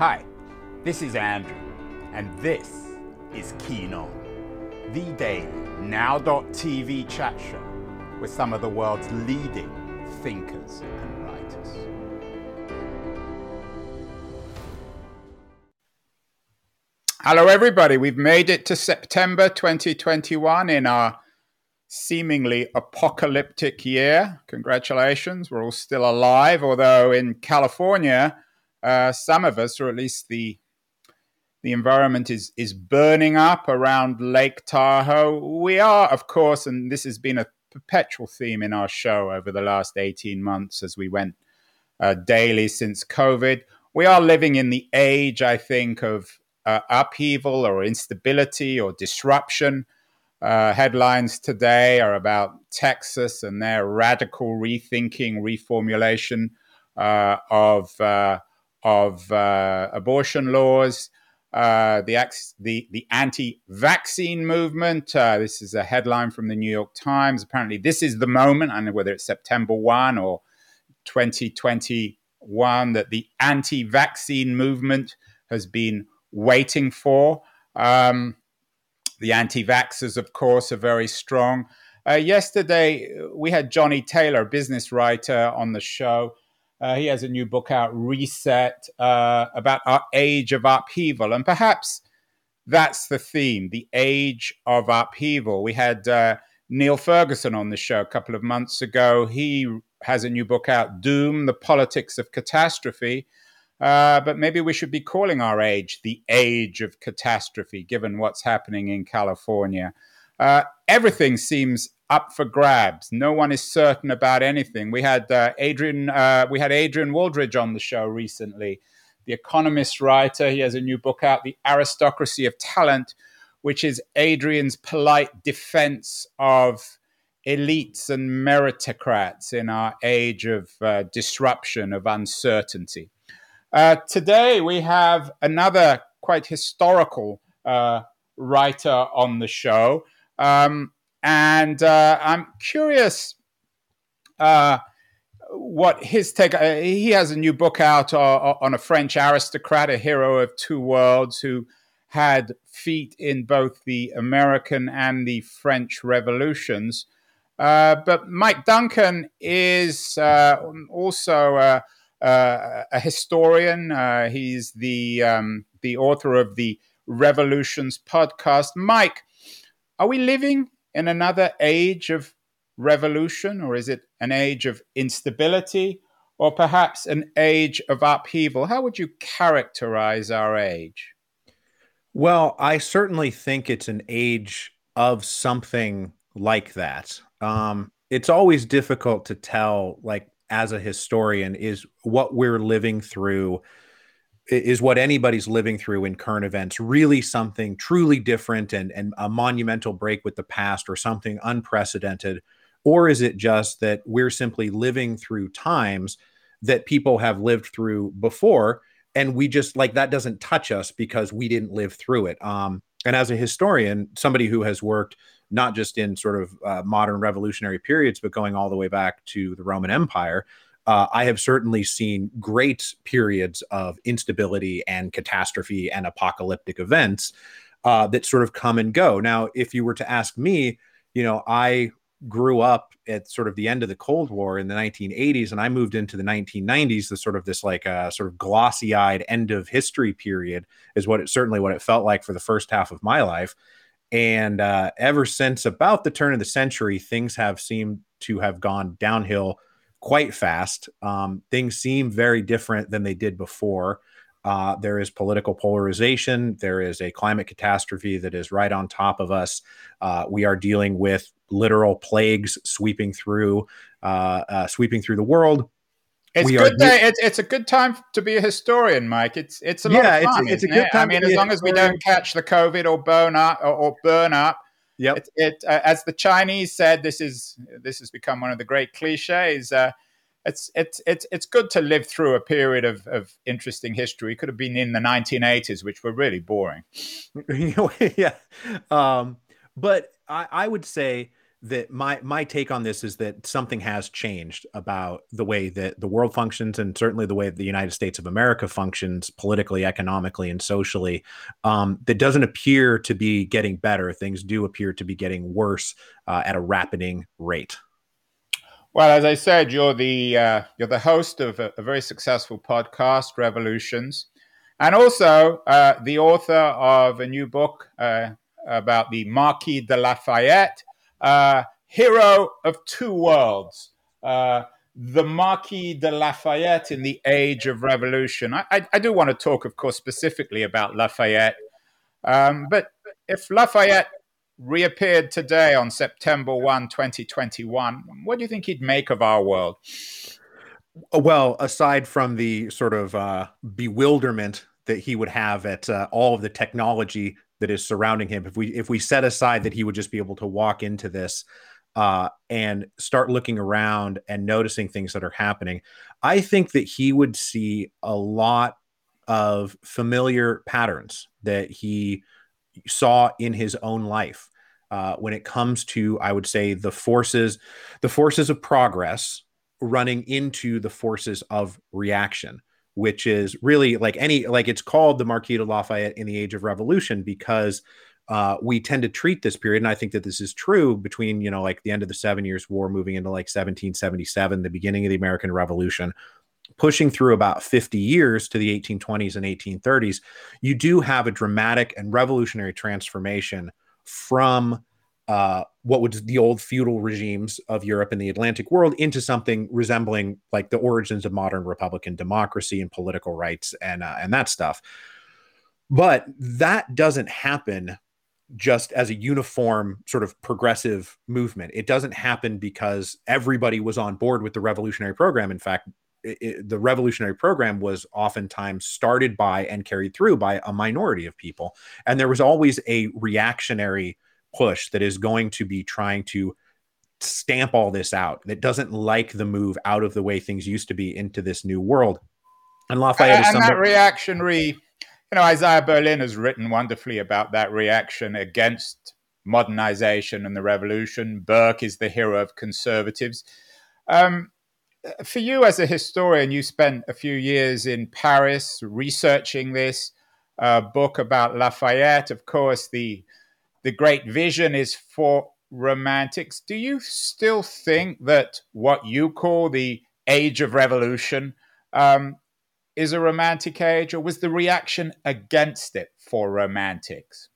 Hi, this is Andrew, and this is Keen On, the daily now.tv chat show with some of the world's leading thinkers and writers. Hello, everybody. We've made it to September 2021 in our seemingly apocalyptic year. Congratulations. We're all still alive, although in California, uh, some of us, or at least the the environment is is burning up around Lake Tahoe. We are, of course, and this has been a perpetual theme in our show over the last eighteen months as we went uh, daily since COVID. We are living in the age, I think, of uh, upheaval or instability or disruption. Uh, headlines today are about Texas and their radical rethinking, reformulation uh, of uh, of uh, abortion laws, uh, the, the, the anti-vaccine movement. Uh, this is a headline from the New York Times. Apparently, this is the moment. I don't know whether it's September one or 2021 that the anti-vaccine movement has been waiting for. Um, the anti-vaxxers, of course, are very strong. Uh, yesterday, we had Johnny Taylor, a business writer, on the show. Uh, he has a new book out, Reset, uh, about our age of upheaval. And perhaps that's the theme, the age of upheaval. We had uh, Niall Ferguson on the show a couple of months ago. He has a new book out, Doom, The Politics of Catastrophe. Uh, but maybe we should be calling our age the age of catastrophe, given what's happening in California. Uh, everything seems up for grabs. No one is certain about anything. We had uh, Adrian, uh, we had Adrian Wooldridge on the show recently, the Economist writer. He has a new book out, The Aristocracy of Talent, which is Adrian's polite defense of elites and meritocrats in our age of uh, disruption, of uncertainty. Uh, today we have another quite historical uh, writer on the show. Um, and uh, I'm curious uh, what his take. Uh, he has a new book out uh, on a French aristocrat, a hero of two worlds, who had feet in both the American and the French revolutions. Uh, but Mike Duncan is uh, also a historian. he's the um, the author of the Revolutions podcast. Mike, are we living in another age of revolution, or is it an age of instability, or perhaps an age of upheaval? How would you characterize our age? Well, I certainly think it's an age of something like that. Um, it's always difficult to tell, like, as a historian, is what we're living through is what anybody's living through in current events really something truly different and, and a monumental break with the past or something unprecedented? Or is it just that we're simply living through times that people have lived through before? And we just like that doesn't touch us because we didn't live through it. Um, and as a historian, somebody who has worked not just in sort of uh, modern revolutionary periods, but going all the way back to the Roman Empire, uh, I have certainly seen great periods of instability and catastrophe and apocalyptic events uh, that sort of come and go. Now, if you were to ask me, you know, I grew up at sort of the end of the Cold War in the 1980s, and I moved into the 1990s. The sort of this like uh, sort of glossy-eyed end of history period is what it certainly what it felt like for the first half of my life. And uh, ever since about the turn of the century, things have seemed to have gone downhill quite fast. Um, things seem very different than they did before. Uh, there is political polarization. There is a climate catastrophe that is right on top of us. Uh, we are dealing with literal plagues sweeping through, uh, uh sweeping through the world. It's we good. Are, day, it's, it's a good time to be a historian, Mike. It's it's a lot yeah, of fun. It's, it's a good it? time. I mean, as long as we don't catch the COVID or burn up or, or burn up, Yep. It, it uh, as the Chinese said, this is this has become one of the great cliches. Uh, it's it's it's it's good to live through a period of, of interesting history. It could have been in the 1980s, which were really boring. yeah, um, but I, I would say that my my take on this is that something has changed about the way that the world functions and certainly the way the United States of America functions politically, economically, and socially. Um, that doesn't appear to be getting better. Things do appear to be getting worse uh, at a rapiding rate. Well, as I said, you're the uh, you're the host of a, a, very successful podcast, Revolutions, and also uh, the author of a new book uh, about the Marquis de Lafayette uh, hero of two worlds. Uh, the Marquis de Lafayette in the Age of Revolution. I, I, I do want to talk, of course, specifically about Lafayette. Um, but if Lafayette reappeared today on September 1, 2021, what do you think he'd make of our world? Well, aside from the sort of uh, bewilderment that he would have at uh, all of the technology that is surrounding him if we if we set aside that he would just be able to walk into this uh, and start looking around and noticing things that are happening i think that he would see a lot of familiar patterns that he saw in his own life uh, when it comes to i would say the forces the forces of progress running into the forces of reaction which is really like any like it's called the Marquis de Lafayette in the Age of Revolution because uh, we tend to treat this period, and I think that this is true between you know like the end of the Seven Years' War, moving into like 1777, the beginning of the American Revolution, pushing through about 50 years to the 1820s and 1830s. You do have a dramatic and revolutionary transformation from uh, what was the old feudal regimes of Europe and the Atlantic world into something resembling like the origins of modern Republican democracy and political rights and uh, and that stuff. But that doesn't happen just as a uniform sort of progressive movement. It doesn't happen because everybody was on board with the revolutionary program. In fact, it, it, the revolutionary program was oftentimes started by and carried through by a minority of people, and there was always a reactionary push that is going to be trying to stamp all this out that doesn't like the move out of the way things used to be into this new world. And lafayette and, is somebody- that reactionary you know isaiah berlin has written wonderfully about that reaction against modernization and the revolution. Burke is the hero of conservatives. Um, for you as a historian you spent a few years in paris researching this uh, book about lafayette of course the the great vision is for romantics. Do you still think that what you call the age of revolution um, is a romantic age, or was the reaction against it for romantics?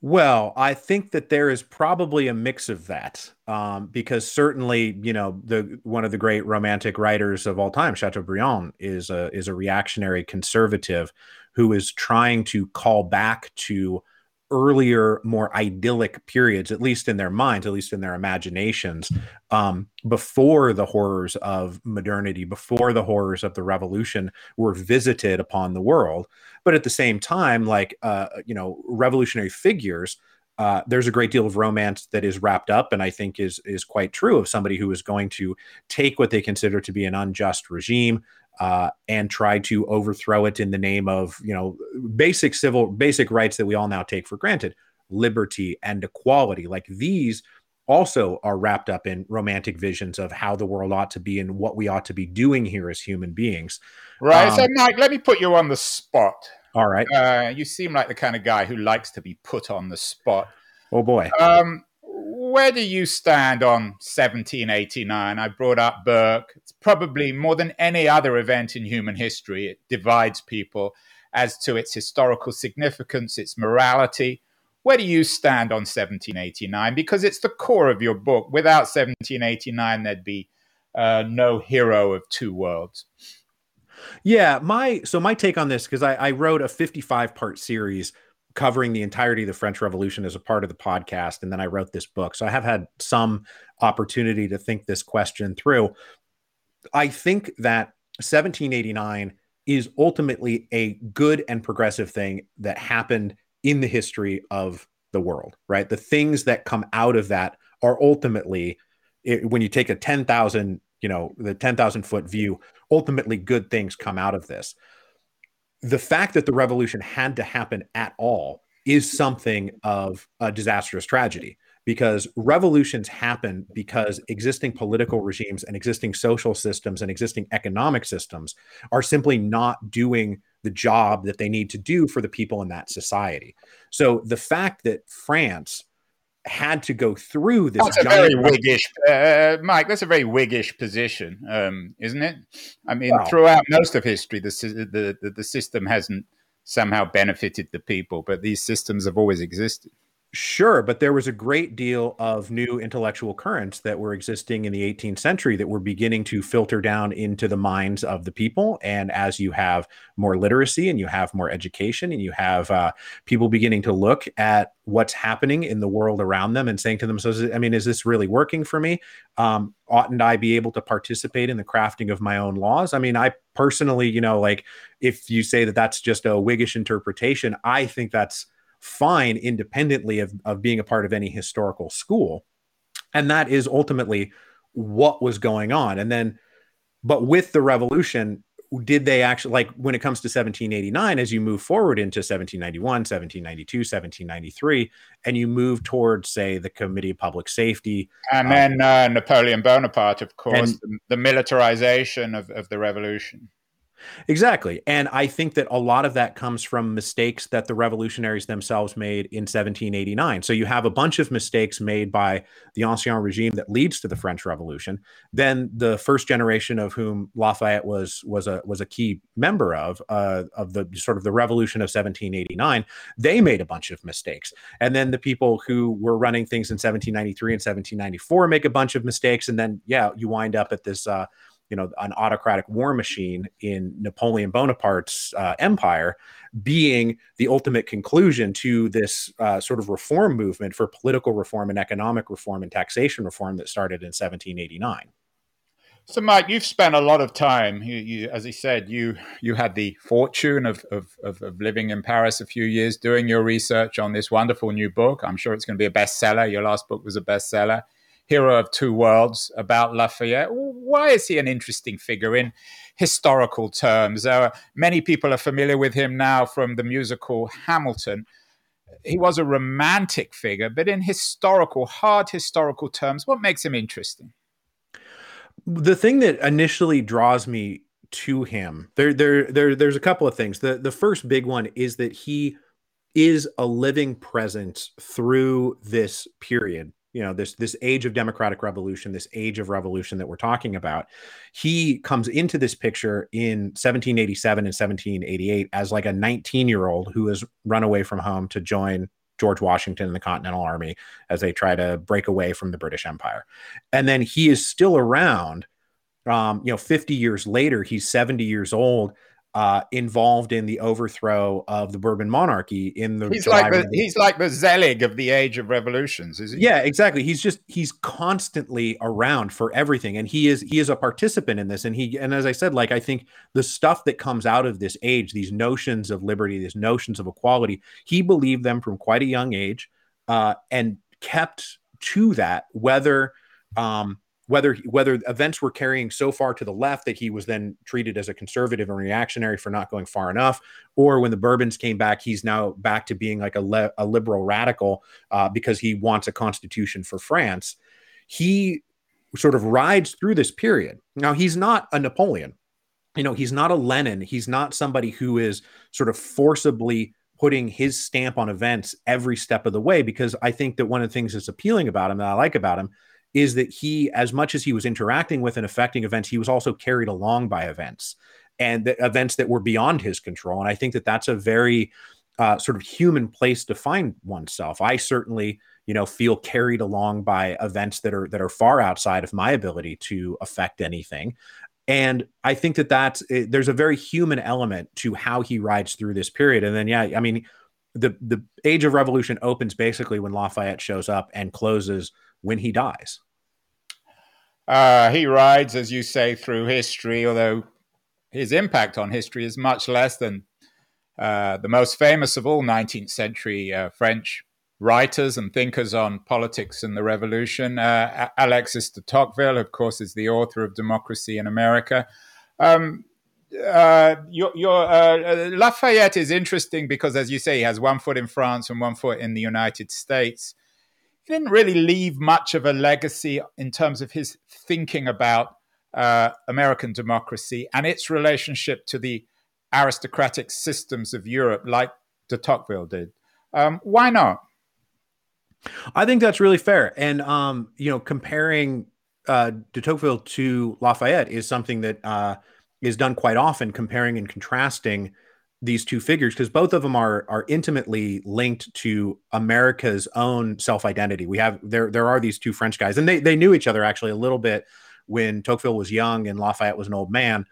Well, I think that there is probably a mix of that, um, because certainly, you know, the one of the great romantic writers of all time, Chateaubriand, is a is a reactionary conservative who is trying to call back to earlier, more idyllic periods, at least in their minds, at least in their imaginations, um, before the horrors of modernity, before the horrors of the revolution were visited upon the world. But at the same time, like, uh, you know, revolutionary figures. Uh, there's a great deal of romance that is wrapped up, and I think is is quite true of somebody who is going to take what they consider to be an unjust regime, uh, and try to overthrow it in the name of you know basic civil basic rights that we all now take for granted liberty and equality. Like these also are wrapped up in romantic visions of how the world ought to be and what we ought to be doing here as human beings. Right um, so mike let me put you on the spot. All right. Uh, you seem like the kind of guy who likes to be put on the spot. Oh boy. Um, where do you stand on 1789? I brought up Burke. It's probably more than any other event in human history. It divides people as to its historical significance, its morality. Where do you stand on 1789? Because it's the core of your book. Without 1789, there'd be uh, no hero of two worlds. Yeah, my so my take on this because I, I wrote a 55 part series covering the entirety of the French Revolution as a part of the podcast. And then I wrote this book. So I have had some opportunity to think this question through. I think that 1789 is ultimately a good and progressive thing that happened in the history of the world, right? The things that come out of that are ultimately, it, when you take a 10,000, you know, the 10,000 foot view, ultimately good things come out of this the fact that the revolution had to happen at all is something of a disastrous tragedy because revolutions happen because existing political regimes and existing social systems and existing economic systems are simply not doing the job that they need to do for the people in that society. So the fact that France had to go through this. That's a very Whiggish, uh, Mike. That's a very Whiggish position, um, isn't it? I mean, throughout most of history, the, the the system hasn't somehow benefited the people, but these systems have always existed. Sure, but there was a great deal of new intellectual currents that were existing in the 18th century that were beginning to filter down into the minds of the people. And as you have more literacy and you have more education and you have uh, people beginning to look at what's happening in the world around them and saying to themselves, I mean, is this really working for me? Um, oughtn't I be able to participate in the crafting of my own laws? I mean, I personally, you know, like if you say that that's just a Whiggish interpretation, I think that's fine independently of, of being a part of any historical school. And that is ultimately what was going on. And then, but with the revolution, did they actually like when it comes to 1789 as you move forward into 1791 1792 1793 and you move towards say the committee of public safety and um, then uh, napoleon bonaparte of course and, the, the militarization of, of the revolution Exactly. And I think that a lot of that comes from mistakes that the revolutionaries themselves made in 1789. So you have a bunch of mistakes made by the Ancien regime that leads to the French Revolution. Then the first generation of whom Lafayette was was a was a key member of uh, of the sort of the revolution of 1789, they made a bunch of mistakes. And then the people who were running things in 1793 and 1794 make a bunch of mistakes and then yeah, you wind up at this uh, you know an autocratic war machine in Napoleon Bonaparte's uh, empire being the ultimate conclusion to this uh, sort of reform movement for political reform and economic reform and taxation reform that started in 1789. So, Mike, you've spent a lot of time. You, you, as I said, you you had the fortune of, of, of, of, living in Paris a few years, doing your research on this wonderful new book. I'm sure it's going to be a bestseller. Your last book was a bestseller hero of two worlds about Lafayette. Why is he an interesting figure in historical terms? Uh, many people are familiar with him now from the musical Hamilton. He was a romantic figure, but in historical, hard historical terms, what makes him interesting? The thing that initially draws me to him, there, there, there, there's a couple of things. The, the first big one is that he is a living presence through this period you know this this age of democratic revolution this age of revolution that we're talking about he comes into this picture in 1787 and 1788 as like a 19 year old who has run away from home to join George Washington and the Continental Army as they try to break away from the British Empire. And then he is still around um, you know 50 years later he's 70 years old uh, involved in the overthrow of the Bourbon monarchy in the. He's July like the, he's like the Zelig of the age of revolutions, is he? Yeah, exactly. He's just he's constantly around for everything, and he is he is a participant in this. And he and as I said, like I think the stuff that comes out of this age, these notions of liberty, these notions of equality, he believed them from quite a young age, uh, and kept to that, whether. Um, whether whether events were carrying so far to the left that he was then treated as a conservative and reactionary for not going far enough, or when the Bourbons came back, he's now back to being like a, le- a liberal radical uh, because he wants a constitution for France. He sort of rides through this period. Now he's not a Napoleon, you know, he's not a Lenin. He's not somebody who is sort of forcibly putting his stamp on events every step of the way because I think that one of the things that's appealing about him that I like about him is that he, as much as he was interacting with and affecting events, he was also carried along by events and the events that were beyond his control. And I think that that's a very uh, sort of human place to find oneself. I certainly, you know, feel carried along by events that are that are far outside of my ability to affect anything. And I think that that's it, eh, there's a very human element to how he rides through this period. And then, yeah, I mean, the the age of revolution opens basically when Lafayette shows up and closes when he dies. Uh, he rides, as you say, through history, although his impact on history is much less than uh, the most famous of all 19th century uh, French writers and thinkers on politics and the revolution. Uh, Alexis de Tocqueville, of course, is the author of Democracy in America. Um, uh, your, your uh, Lafayette is interesting because, as you say, he has one foot in France and one foot in the United States didn't really leave much of a legacy in terms of his thinking about uh, American democracy and its relationship to the aristocratic systems of Europe, like de Tocqueville did. Um, why not? I think that's really fair. And, um, you know, comparing uh, de Tocqueville to Lafayette is something that uh, is done quite often, comparing and contrasting these two figures because both of them are are intimately linked to America's own self identity. We have there there are these two French guys, and they they knew each other actually a little bit when Tocqueville was young and Lafayette was an old man.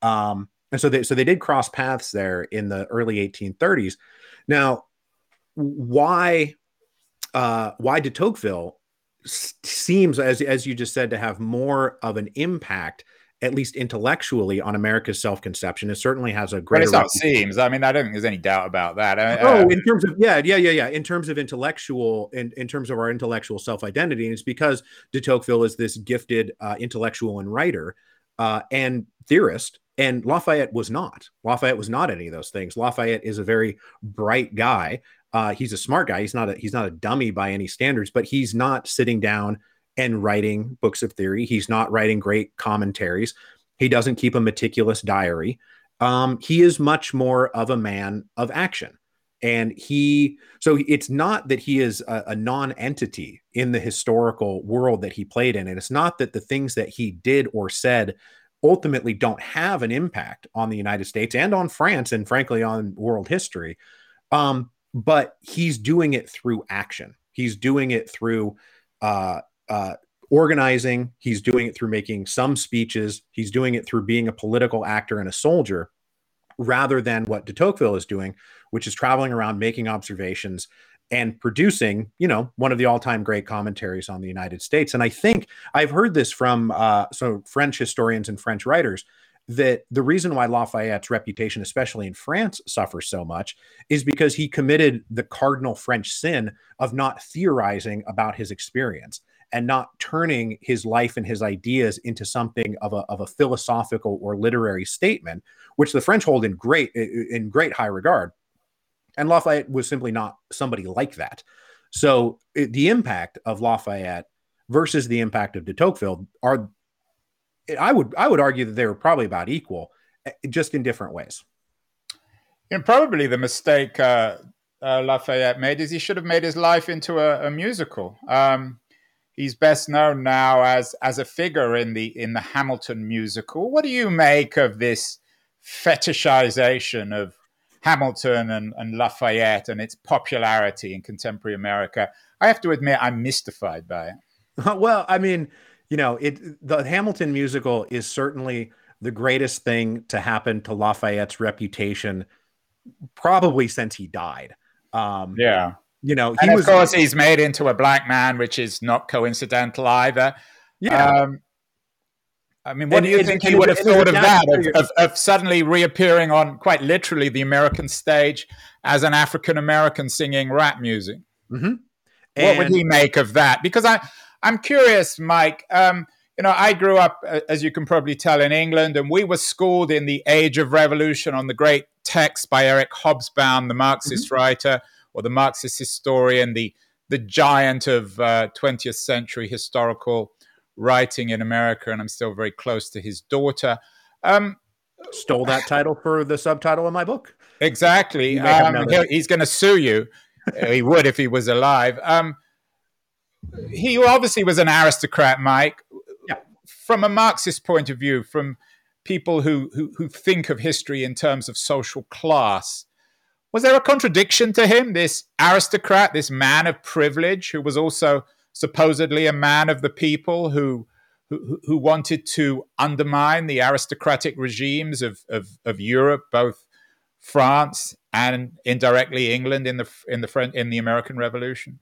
Um, and so they so they did cross paths there in the early 1830s. Now, why uh, why did Tocqueville seems as as you just said to have more of an impact at least intellectually, on America's self conception. It certainly has a great. It seems. I mean, I don't think there's any doubt about that. Oh, uh, in terms of yeah, yeah, yeah, yeah. In terms of intellectual, in in terms of our intellectual self identity, and it's because de Tocqueville is this gifted uh, intellectual and writer uh, and theorist. And Lafayette was not. Lafayette was not any of those things. Lafayette is a very bright guy. Uh, he's a smart guy. He's not a he's not a dummy by any standards, but he's not sitting down and writing books of theory. He's not writing great commentaries. He doesn't keep a meticulous diary. Um, he is much more of a man of action. And he, so it's not that he is a, a non entity in the historical world that he played in. And it's not that the things that he did or said ultimately don't have an impact on the United States and on France and frankly on world history. Um, but he's doing it through action. He's doing it through uh, uh, organizing. He's doing it through making some speeches. He's doing it through being a political actor and a soldier, rather than what de Tocqueville is doing, which is traveling around making observations and producing, you know, one of the all-time great commentaries on the United States. And I think I've heard this from uh, so French historians and French writers that the reason why Lafayette's reputation, especially in France, suffers so much is because he committed the cardinal French sin of not theorizing about his experience and not turning his life and his ideas into something of a, of a philosophical or literary statement, which the French hold in great in great high regard. And Lafayette was simply not somebody like that. So it, the impact of Lafayette versus the impact of de Tocqueville are, I would I would argue that they were probably about equal, eh, just in different ways. And probably the mistake uh, uh, Lafayette made is he should have made his life into a, a musical. Um, he's best known now as as a figure in the in the Hamilton musical. What do you make of this fetishization of Hamilton and, and Lafayette and its popularity in contemporary America? I have to admit, I'm mystified by it. Well, I mean, you know, it the Hamilton musical is certainly the greatest thing to happen to Lafayette's reputation, probably since he died. Um, yeah, you know, he and was, of course he's made into a black man, which is not coincidental either. Yeah. Um, I mean, what and, do you and, think and, he would have thought of that? Of, of, of, suddenly reappearing on quite literally the American stage as an African American singing rap music. Mm-hmm. What would he make of that? Because I, I'm curious, Mike. Um, you know, I grew up, uh, as you can probably tell, in England, and we were schooled in the Age of Revolution on the great text by Eric Hobsbawm, the Marxist mm-hmm. writer or the Marxist historian, the the giant of uh, 20th century historical writing in America, and I'm still very close to his daughter. Um, Stole that title for the subtitle of my book. Exactly. Um, he's going to sue you. he would if he was alive. Um, he obviously was an aristocrat, Mike. Yeah. From a Marxist point of view, from people who, who, who think of history in terms of social class, was there a contradiction to him, this aristocrat, this man of privilege, who was also supposedly a man of the people who who, who wanted to undermine the aristocratic regimes of, of, of Europe, both France and indirectly England in the in the in the American Revolution?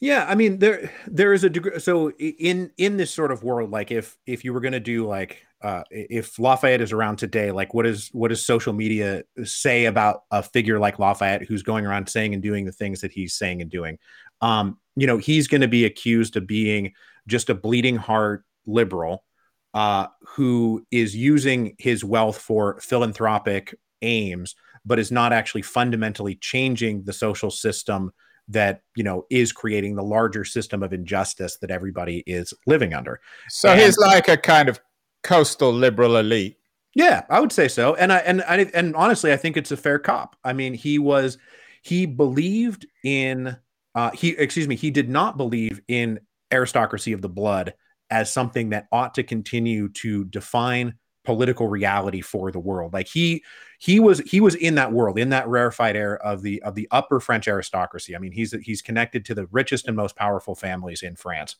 Yeah, I mean there there is a degree. So in in this sort of world, like if if you were going to do like uh, if Lafayette is around today, like what is what does social media say about a figure like Lafayette who's going around saying and doing the things that he's saying and doing? Um, you know, he's going to be accused of being just a bleeding heart liberal uh, who is using his wealth for philanthropic aims, but is not actually fundamentally changing the social system that you know is creating the larger system of injustice that everybody is living under. So and, he's like a kind of coastal liberal elite. Yeah, I would say so. And I and I and honestly, I think it's a fair cop. I mean, he was he believed in uh, he excuse me, he did not believe in aristocracy of the blood as something that ought to continue to define political reality for the world. Like he he was he was in that world, in that rarefied air of the of the upper French aristocracy. I mean, he's he's connected to the richest and most powerful families in France.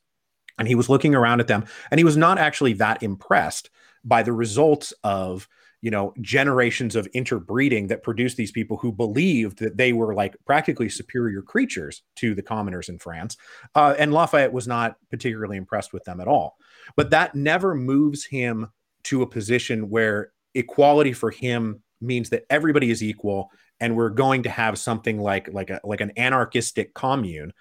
And he was looking around at them and he was not actually that impressed by the results of you know generations of interbreeding that produced these people who believed that they were like practically superior creatures to the commoners in France. Uh, and Lafayette was not particularly impressed with them at all. But that never moves him to a position where equality for him means that everybody is equal and we're going to have something like like a like an anarchistic commune.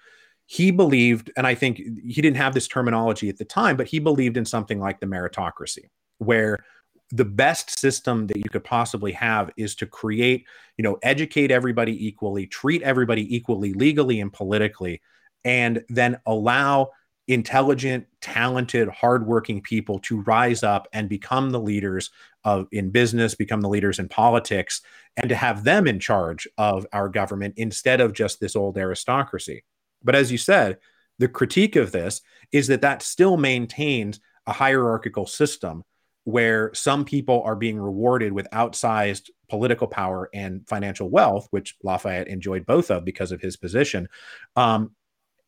He believed and i think he didn't have this terminology at the time but he believed in something like the meritocracy where the best system that you could possibly have is to create you know educate everybody equally treat everybody equally legally and politically and then allow intelligent, talented, hardworking people to rise up and become the leaders of in business, become the leaders in politics, and to have them in charge of our government instead of just this old aristocracy. But as you said, the critique of this is that that still maintains a hierarchical system where some people are being rewarded with outsized political power and financial wealth, which Lafayette enjoyed both of because of his position, um,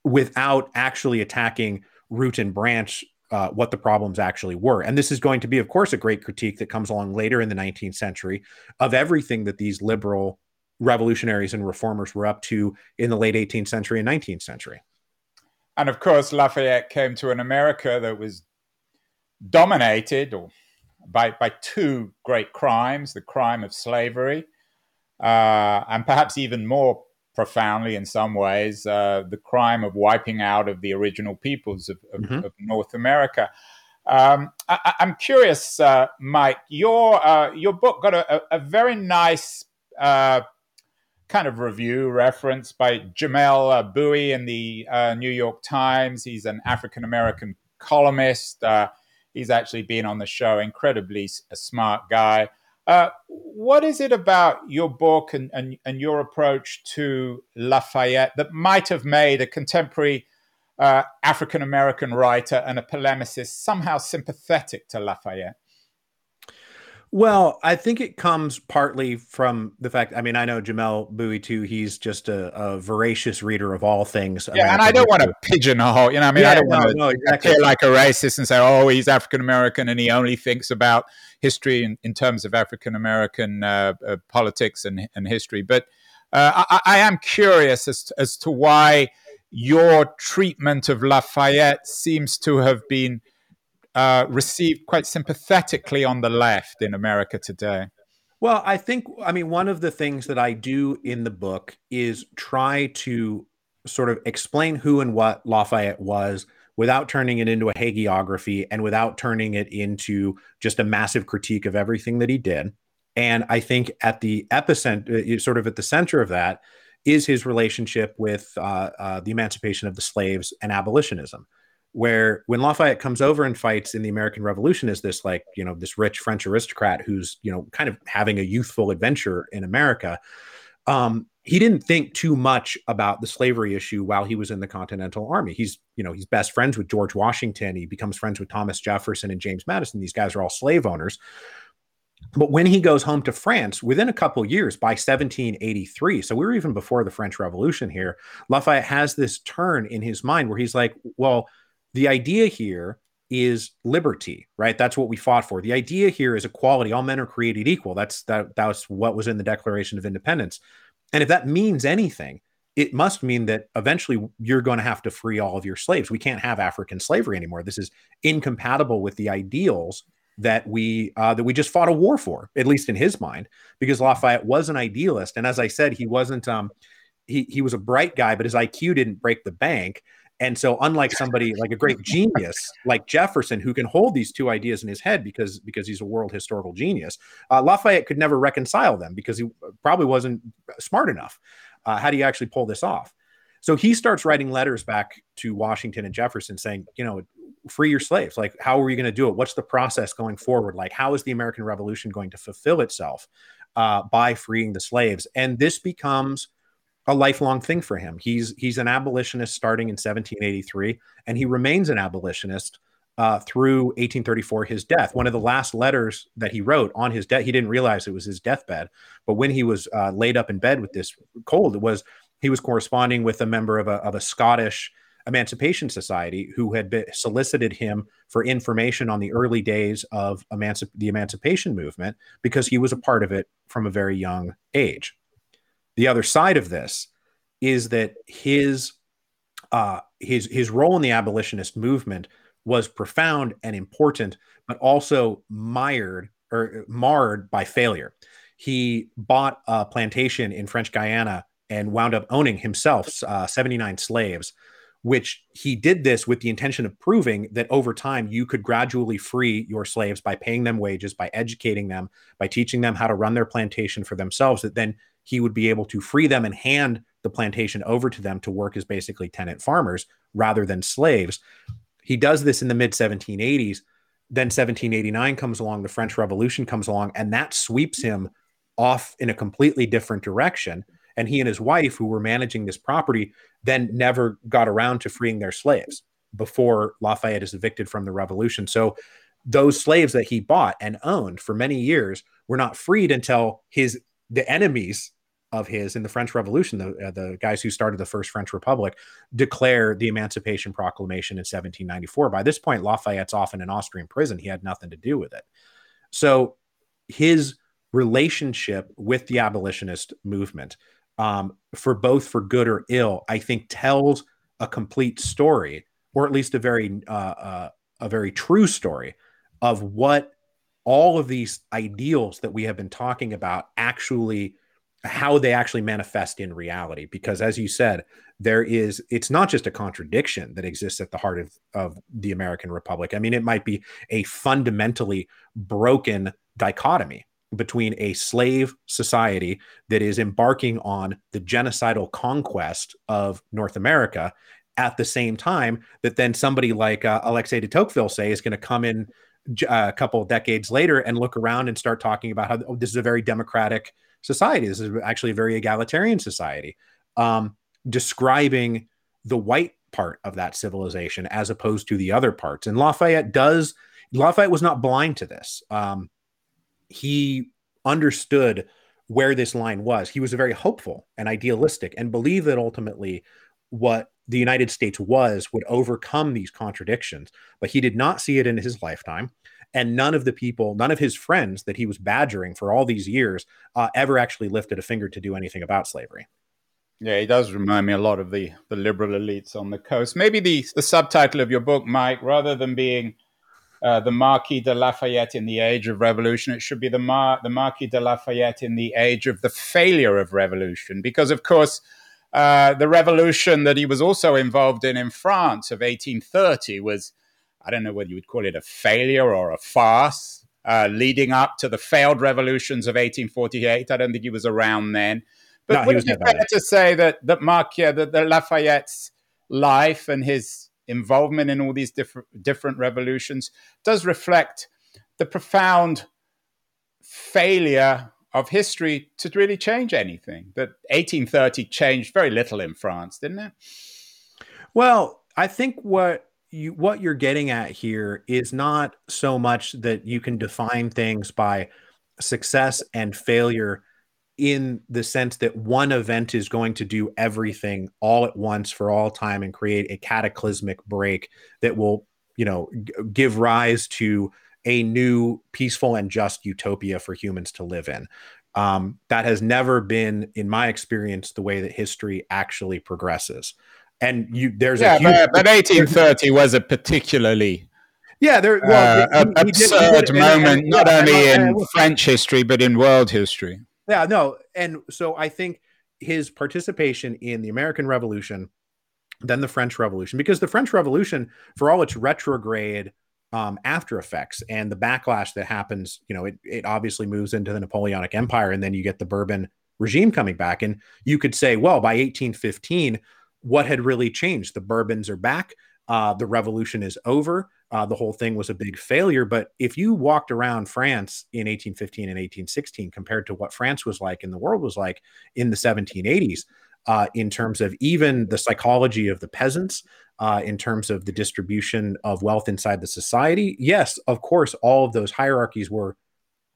without actually attacking root and branch uh, what the problems actually were. And this is going to be, of course, a great critique that comes along later in the 19th century of everything that these liberal revolutionaries and reformers were up to in the late 18th century and 19th century. And of course, Lafayette came to an America that was dominated or by, by two great crimes the crime of slavery, uh, and perhaps even more profoundly in some ways uh, the crime of wiping out of the original peoples of, of, mm-hmm. of North America. Um, I, am curious, uh, Mike. Your uh, your book got a, a very nice uh, kind of review reference by Jamelle uh, Bouie in the uh, New York Times. He's an African American columnist. he's actually been on the show. Incredibly a smart guy. Uh, what is it about your book and, and, and, your approach to Lafayette that might have made a contemporary uh, African American writer and a polemicist somehow sympathetic to Lafayette? Well, I think it comes partly from the fact. I mean, I know Jamelle Bouie too. He's just a, a voracious reader of all things. Yeah, American and I don't want to pigeonhole. You know, I mean, yeah, I don't no, want to no, exactly. appear like a racist and say, "Oh, he's African American and he only thinks about history in, in terms of African American uh, uh, politics and, and history." But uh, I, I, am curious as to, as to why your treatment of Lafayette seems to have been uh, received quite sympathetically on the left in America today? Well, I think, I mean, one of the things that I do in the book is try to sort of explain who and what Lafayette was without turning it into a hagiography and without turning it into just a massive critique of everything that he did. And I think at the epicenter, uh, sort of at the center of that, is his relationship with uh, uh, the emancipation of the slaves and abolitionism where when Lafayette comes over and fights in the American Revolution is this like, you know, this rich French aristocrat who's, you know, kind of having a youthful adventure in America. Um, he didn't think too much about the slavery issue while he was in the Continental Army. He's, you know, he's best friends with George Washington. He becomes friends with Thomas Jefferson and James Madison. These guys are all slave owners. But when he goes home to France, within a couple years, by 1783, so we are even before the French Revolution here, Lafayette has this turn in his mind where he's like, well, the idea here is liberty, right? That's what we fought for. The idea here is equality. All men are created equal. That's that that's what was in the Declaration of Independence. And if that means anything, it must mean that eventually you're going to have to free all of your slaves. We can't have African slavery anymore. This is incompatible with the ideals that we uh, that we just fought a war for, at least in his mind, because Lafayette was an idealist. And as I said, he wasn't um, he he was a bright guy, but his IQ didn't break the bank. And so, unlike somebody like a great genius like Jefferson, who can hold these two ideas in his head because because he's a world historical genius, uh, Lafayette could never reconcile them because he probably wasn't smart enough. Uh, how do you actually pull this off? So he starts writing letters back to Washington and Jefferson saying, you know, free your slaves. Like, how are we going to do it? What's the process going forward? Like, how is the American Revolution going to fulfill itself uh, by freeing the slaves? And this becomes a lifelong thing for him. He's he's an abolitionist starting in 1783, and he remains an abolitionist uh, through 1834, his death. One of the last letters that he wrote on his death, he didn't realize it was his deathbed, but when he was uh, laid up in bed with this cold, it was he was corresponding with a member of a, of a Scottish Emancipation Society who had been, solicited him for information on the early days of emancip- the emancipation movement because he was a part of it from a very young age. The other side of this is that his uh, his his role in the abolitionist movement was profound and important, but also mired or marred by failure. He bought a plantation in French Guiana and wound up owning himself uh, 79 slaves which he did this with the intention of proving that over time you could gradually free your slaves by paying them wages, by educating them, by teaching them how to run their plantation for themselves, that then he would be able to free them and hand the plantation over to them to work as basically tenant farmers rather than slaves. He does this in the mid 1780s. Then 1789 comes along, the French Revolution comes along, and that sweeps him off in a completely different direction. And he and his wife, who were managing this property, then never got around to freeing their slaves before Lafayette is evicted from the revolution. So those slaves that he bought and owned for many years were not freed until his the enemies of his in the French Revolution, the, uh, the guys who started the first French Republic, declare the Emancipation Proclamation in 1794. By this point, Lafayette's off in an Austrian prison. He had nothing to do with it. So his relationship with the abolitionist movement um, for both for good or ill, I think tells a complete story, or at least a very uh, uh, a very true story of what all of these ideals that we have been talking about actually how they actually manifest in reality. Because as you said there is it's not just a contradiction that exists at the heart of, of the american republic. I mean it might be a fundamentally broken dichotomy between a slave society that is embarking on the genocidal conquest of North America at the same time that then somebody like uh, Alexis de Tocqueville say is going to come in uh, a couple of decades later and look around and start talking about how oh, this is a very democratic society. This is actually a very egalitarian society, um, describing the white part of that civilization as opposed to the other parts. And Lafayette does. Lafayette was not blind to this. Um, he understood where this line was. He was very hopeful and idealistic and believed that ultimately what the United States was would overcome these contradictions. But he did not see it in his lifetime. And none of the people, none of his friends that he was badgering for all these years uh, ever actually lifted a finger to do anything about slavery. Yeah, he does remind me a lot of the, the liberal elites on the coast. Maybe the, the subtitle of your book, Mike, rather than being uh, the Marquis de Lafayette in the age of revolution. It should be the, Mar- the Marquis de Lafayette in the age of the failure of revolution. Because, of course, uh, the revolution that he was also involved in in France of 1830 was, I don't know whether you would call it a failure or a farce, uh, leading up to the failed revolutions of 1848. I don't think he was around then. But no, would it be fair to say that, that Marquis, that, that Lafayette's life and his involvement in all these different different revolutions does reflect the profound failure of history to really change anything. That 1830 changed very little in France, didn't it? Well, I think what you what you're getting at here is not so much that you can define things by success and failure in the sense that one event is going to do everything all at once for all time and create a cataclysmic break that will, you know, g- give rise to a new peaceful and just utopia for humans to live in. Um, that has never been, in my experience, the way that history actually progresses. And you, there's yeah, a huge, but, but 1830 was a particularly yeah, there well, uh, he, he absurd did, moment, not only in French history but in world history. Yeah, no, and so I think his participation in the American Revolution, then the French Revolution, because the French Revolution, for all its retrograde um, after effects and the backlash that happens, you know, it, it obviously moves into the Napoleonic Empire, and then you get the Bourbon regime coming back, and you could say, well, by 1815, what had really changed. The Bourbons are back. Uh, the revolution is over. Uh, the whole thing was a big failure. But if you walked around France in 1815 and 1816 compared to what France was like and the world was like in the 1780s, uh, in terms of even the psychology of the peasants, uh, in terms of the distribution of wealth inside the society, yes, of course, all of those hierarchies were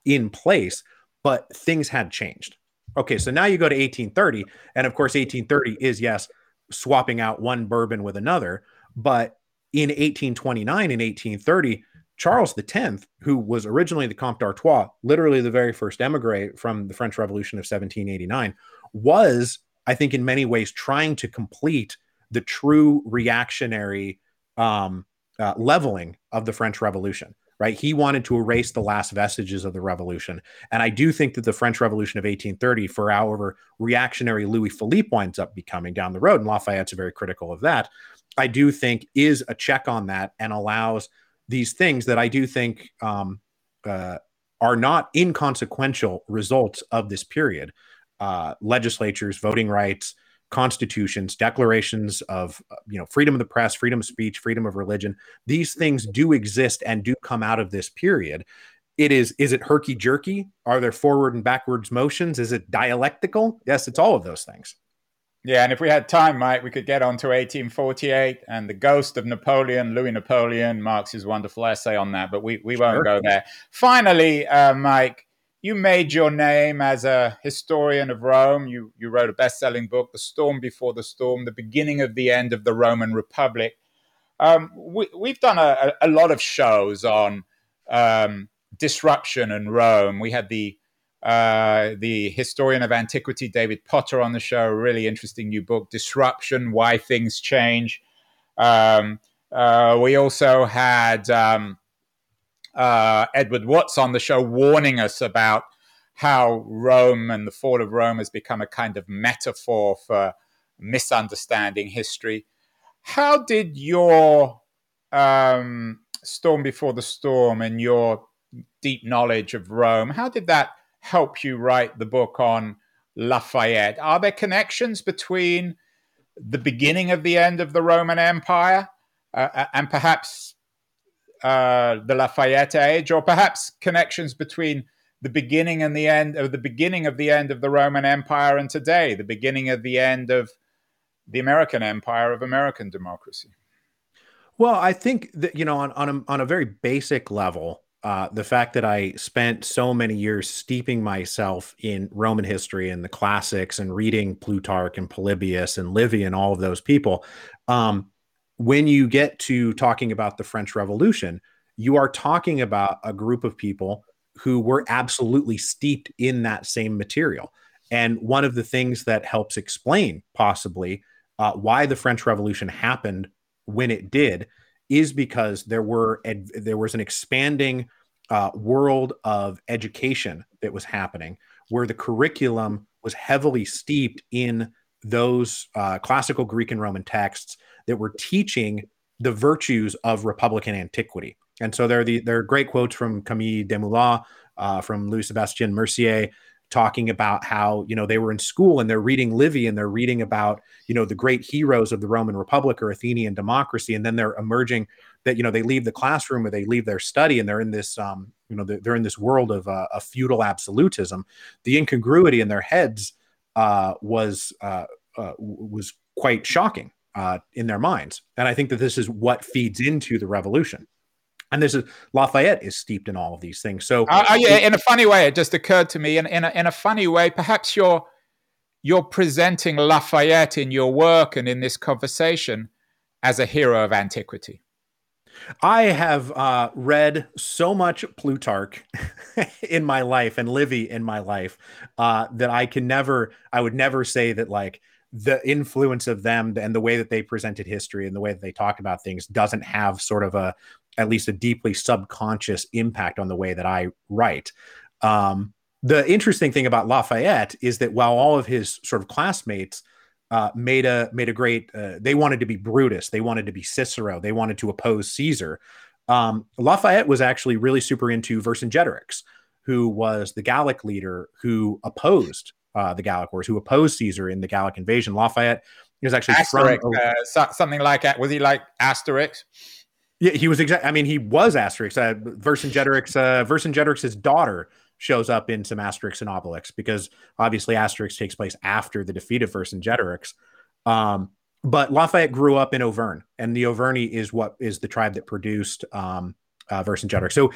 in place, but things had changed. Okay, so now you go to 1830, and of course, 1830 is yes, swapping out one bourbon with another, but in 1829 and 1830, Charles X, who was originally the Comte d'Artois, literally the very first emigre from the French Revolution of 1789, was, I think, in many ways trying to complete the true reactionary um, uh, leveling of the French Revolution. Right, he wanted to erase the last vestiges of the revolution, and I do think that the French Revolution of 1830, for however reactionary Louis Philippe winds up becoming down the road, and Lafayette's very critical of that, I do think is a check on that and allows these things that I do think um, uh, are not inconsequential results of this period. Uh, legislatures, voting rights, constitutions, declarations of you know freedom of the press, freedom of speech, freedom of religion. These things do exist and do come out of this period. It is is it herky jerky? Are there forward and backwards motions? Is it dialectical? Yes, it's all of those things. Yeah, and if we had time, Mike, we could get on to 1848 and the ghost of Napoleon, Louis Napoleon, Marx's wonderful essay on that, but we, we won't sure. go there. Finally, uh, Mike, you made your name as a historian of Rome. You, you wrote a best selling book, The Storm Before the Storm, The Beginning of the End of the Roman Republic. Um, we, have done a, a, lot of shows on um, disruption in Rome. We had the uh, the historian of antiquity, David Potter, on the show. A really interesting new book, Disruption Why Things Change. Um, uh, we also had um, uh, Edward Watts on the show warning us about how Rome and the fall of Rome has become a kind of metaphor for misunderstanding history. How did your um, Storm Before the Storm and your deep knowledge of Rome, how did that help you write the book on Lafayette. Are there connections between the beginning of the end of the Roman Empire uh, uh, and perhaps uh, the Lafayette age, or perhaps connections between the beginning and the end of the beginning of the end of the Roman Empire and today, the beginning of the end of the American Empire of American democracy? Well, I think that you know, on on a, on a very basic level, uh, the fact that I spent so many years steeping myself in Roman history and the classics and reading Plutarch and Polybius and Livy and all of those people. Um, when you get to talking about the French Revolution, you are talking about a group of people who were absolutely steeped in that same material. And one of the things that helps explain possibly uh, why the French Revolution happened when it did is because there were there was an expanding uh, world of education that was happening, where the curriculum was heavily steeped in those uh, classical Greek and Roman texts that were teaching the virtues of Republican antiquity. And so there are the there are great quotes from Camille Desmoulins, uh, from Louis Sébastien Mercier, talking about how you know they were in school and they're reading Livy and they're reading about you know the great heroes of the Roman Republic or Athenian democracy, and then they're emerging that you know they leave the classroom or they leave their study and they're in this um, you know they're in this world of uh, feudal absolutism. The incongruity in their heads uh, was uh, uh was quite shocking uh, in their minds, and I think that this is what feeds into the revolution and this is Lafayette is steeped in all of these things. So, uh, uh, yeah, in a funny way, it just occurred to me, in in a, in a funny way, perhaps you're you're presenting Lafayette in your work and in this conversation as a hero of antiquity. I have uh, read so much Plutarch in my life and Livy in my life uh, that I can never, I would never say that like the influence of them and the way that they presented history and the way that they talk about things doesn't have sort of a at least a deeply subconscious impact on the way that I write. Um, the interesting thing about Lafayette is that while all of his sort of classmates uh, made a made a great, uh, they wanted to be Brutus, they wanted to be Cicero, they wanted to oppose Caesar. Um, Lafayette was actually really super into Vercingetorix, who was the Gallic leader who opposed uh, the Gallic Wars, who opposed Caesar in the Gallic invasion. Lafayette He was actually Asterix, from uh, something like was he like Asterix? Yeah, he was exact. I mean, he was Asterix. Uh, Vercingetorix, uh, Vercingetorix's daughter shows up in some Asterix and Obelix because obviously Asterix takes place after the defeat of Vercingetorix. Um, but Lafayette grew up in Auvergne, and the Auvergne is what is the tribe that produced um, uh, Vercingetorix. So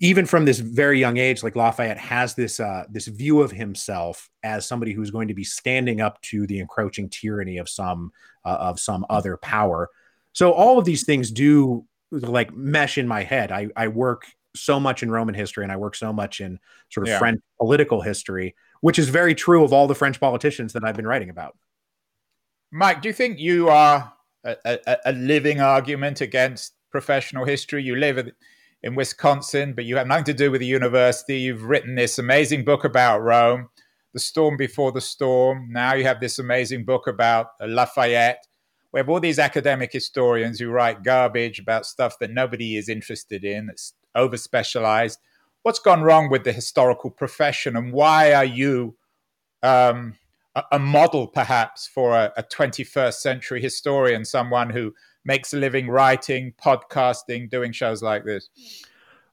even from this very young age, like Lafayette has this uh, this view of himself as somebody who's going to be standing up to the encroaching tyranny of some uh, of some other power. So all of these things do like mesh in my head. I, I work so much in Roman history and I work so much in sort of yeah. French political history, which is very true of all the French politicians that I've been writing about. Mike, do you think you are a, a, a living argument against professional history? You live in Wisconsin, but you have nothing to do with the university. You've written this amazing book about Rome, The Storm Before the Storm. Now you have this amazing book about Lafayette. We have all these academic historians who write garbage about stuff that nobody is interested in, that's over specialized. What's gone wrong with the historical profession, and why are you um, a, a, model, perhaps, for a, a 21st century historian, someone who makes a living writing, podcasting, doing shows like this?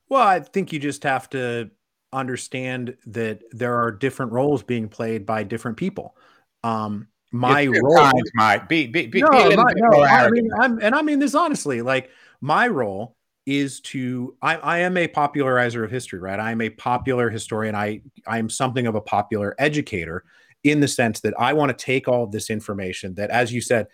Well, I think you just have to understand that there are different roles being played by different people. Um, my role, kind, Mike. Be be be, no, be my, no, I mean, I'm, and I mean this honestly. Like my role is to I, I am a popularizer of history, right? I am a popular historian. I I am something of a popular educator in the sense that I want to take all of this information that, as you said,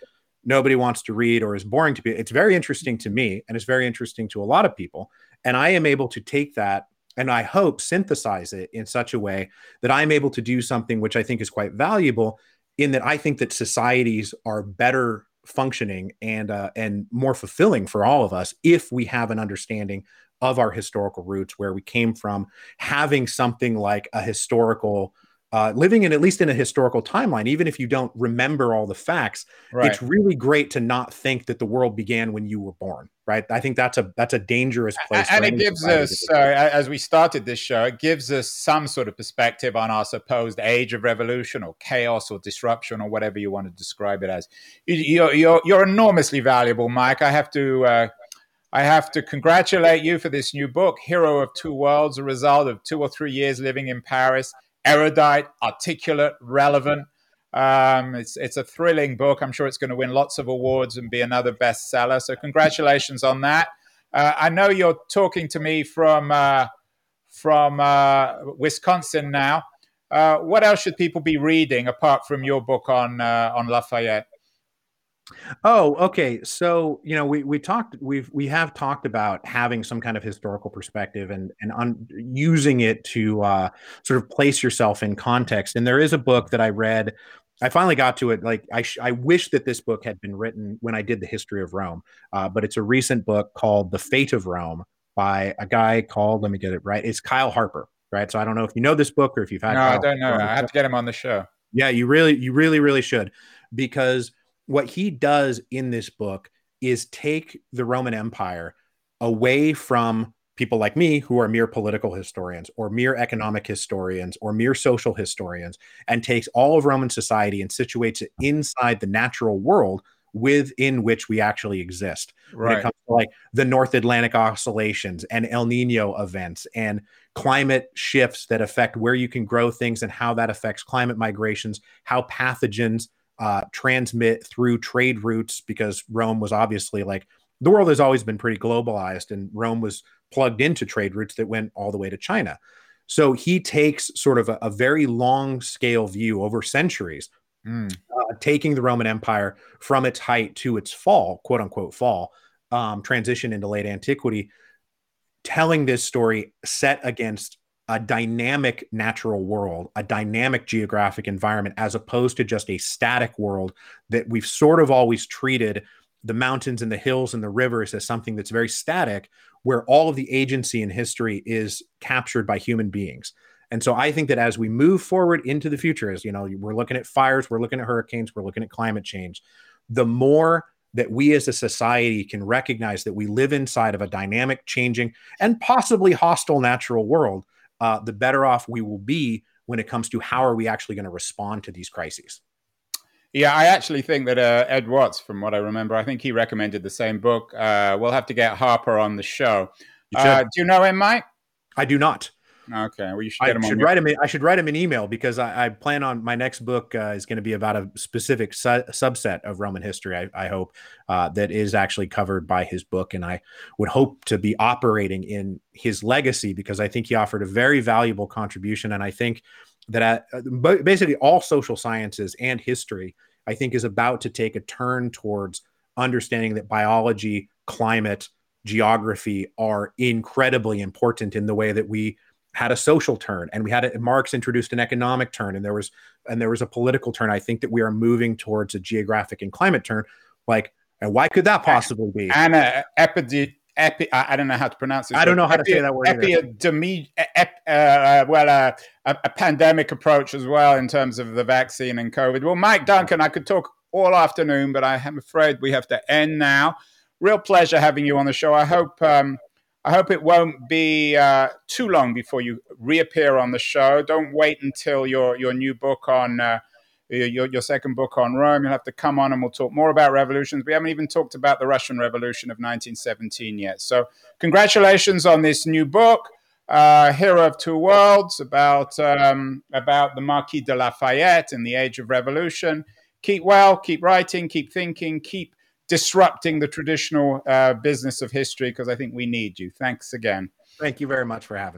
nobody wants to read or is boring to be. It's very interesting to me, and it's very interesting to a lot of people. And I am able to take that and I hope synthesize it in such a way that I'm able to do something which I think is quite valuable. In that, I think that societies are better functioning and uh, and more fulfilling for all of us if we have an understanding of our historical roots, where we came from, having something like a historical uh, living in at least in a historical timeline, even if you don't remember all the facts, right. it's really great to not think that the world began when you were born. Right? I think that's a that's a dangerous place. And it gives us, uh, as we started this show, it gives us some sort of perspective on our supposed age of revolution or chaos or disruption or whatever you want to describe it as. You're you're, you're enormously valuable, Mike. I have to. Uh, I have to congratulate you for this new book, Hero of Two Worlds, a result of two or three years living in Paris erudite, articulate, relevant. Um, it's it's a thrilling book. I'm sure it's going to win lots of awards and be another bestseller. So congratulations on that. Uh, I know you're talking to me from uh, from uh, Wisconsin now. Uh, what else should people be reading apart from your book on uh, on Lafayette? Oh, okay. So you know, we we talked, we've we have talked about having some kind of historical perspective and and un, using it to uh, sort of place yourself in context. And there is a book that I read. I finally got to it. Like I, sh- I wish that this book had been written when I did the history of Rome. Uh, but it's a recent book called "The Fate of Rome" by a guy called. Let me get it right. It's Kyle Harper. Right. So I don't know if you know this book or if you've had. No, Kyle I don't know. I have to get him on the show. Yeah, you really, you really, really should because what he does in this book is take the Roman Empire away from people like me who are mere political historians or mere economic historians or mere social historians and takes all of Roman society and situates it inside the natural world within which we actually exist. Right. When it comes to like the North Atlantic oscillations and El Nino events and climate shifts that affect where you can grow things and how that affects climate migrations, how pathogens uh, transmit through trade routes because Rome was obviously like the world has always been pretty globalized, and Rome was plugged into trade routes that went all the way to China. So he takes sort of a, a very long scale view over centuries, mm. uh, taking the Roman Empire from its height to its fall, quote unquote fall, um, transition into late antiquity, telling this story set against a dynamic natural world, a dynamic geographic environment, as opposed to just a static world that we've sort of always treated the mountains and the hills and the rivers as something that's very static, where all of the agency in history is captured by human beings. And so I think that as we move forward into the future, as you know, we're looking at fires, we're looking at hurricanes, we're looking at climate change, the more that we as a society can recognize that we live inside of a dynamic, changing, and possibly hostile natural world uh, the better off we will be when it comes to how are we actually going to respond to these crises. Yeah, I actually think that uh, Ed Watts, from what I remember, I think he recommended the same book. Uh, we'll have to get Harper on the show. You uh, do you know him, Mike? I do not. Okay, well, you should I get him. Should write him. I should write him an email because I, I plan on my next book uh, is going to be about a specific su- subset of Roman history. I, I hope uh, that is actually covered by his book, and I would hope to be operating in his legacy because I think he offered a very valuable contribution, and I think that at, uh, basically all social sciences and history, I think, is about to take a turn towards understanding that biology, climate, geography are incredibly important in the way that we had a social turn and we had a, Marx introduced an economic turn and there was and there was a political turn. I think that we are moving towards a geographic and climate turn. Like, and why could that possibly be? And uh, epide- epi- I don't know how to pronounce it. I don't know how epi- to say that word. Epidemi- ep- uh, well, uh, a, a, pandemic approach as well in terms of the vaccine and COVID. Well, Mike Duncan, I could talk all afternoon, but I am afraid we have to end now. Real pleasure having you on the show. I hope um, I hope it won't be uh, too long before you reappear on the show. Don't wait until your your new book on uh, your your second book on Rome. You'll have to come on and we'll talk more about revolutions. We haven't even talked about the Russian Revolution of 1917 yet. So congratulations on this new book, uh, Hero of Two Worlds, about um, about the Marquis de Lafayette and the Age of Revolution. Keep well, keep writing, keep thinking, keep disrupting the traditional uh, business of history because I think we need you. Thanks again. Thank you very much for having me.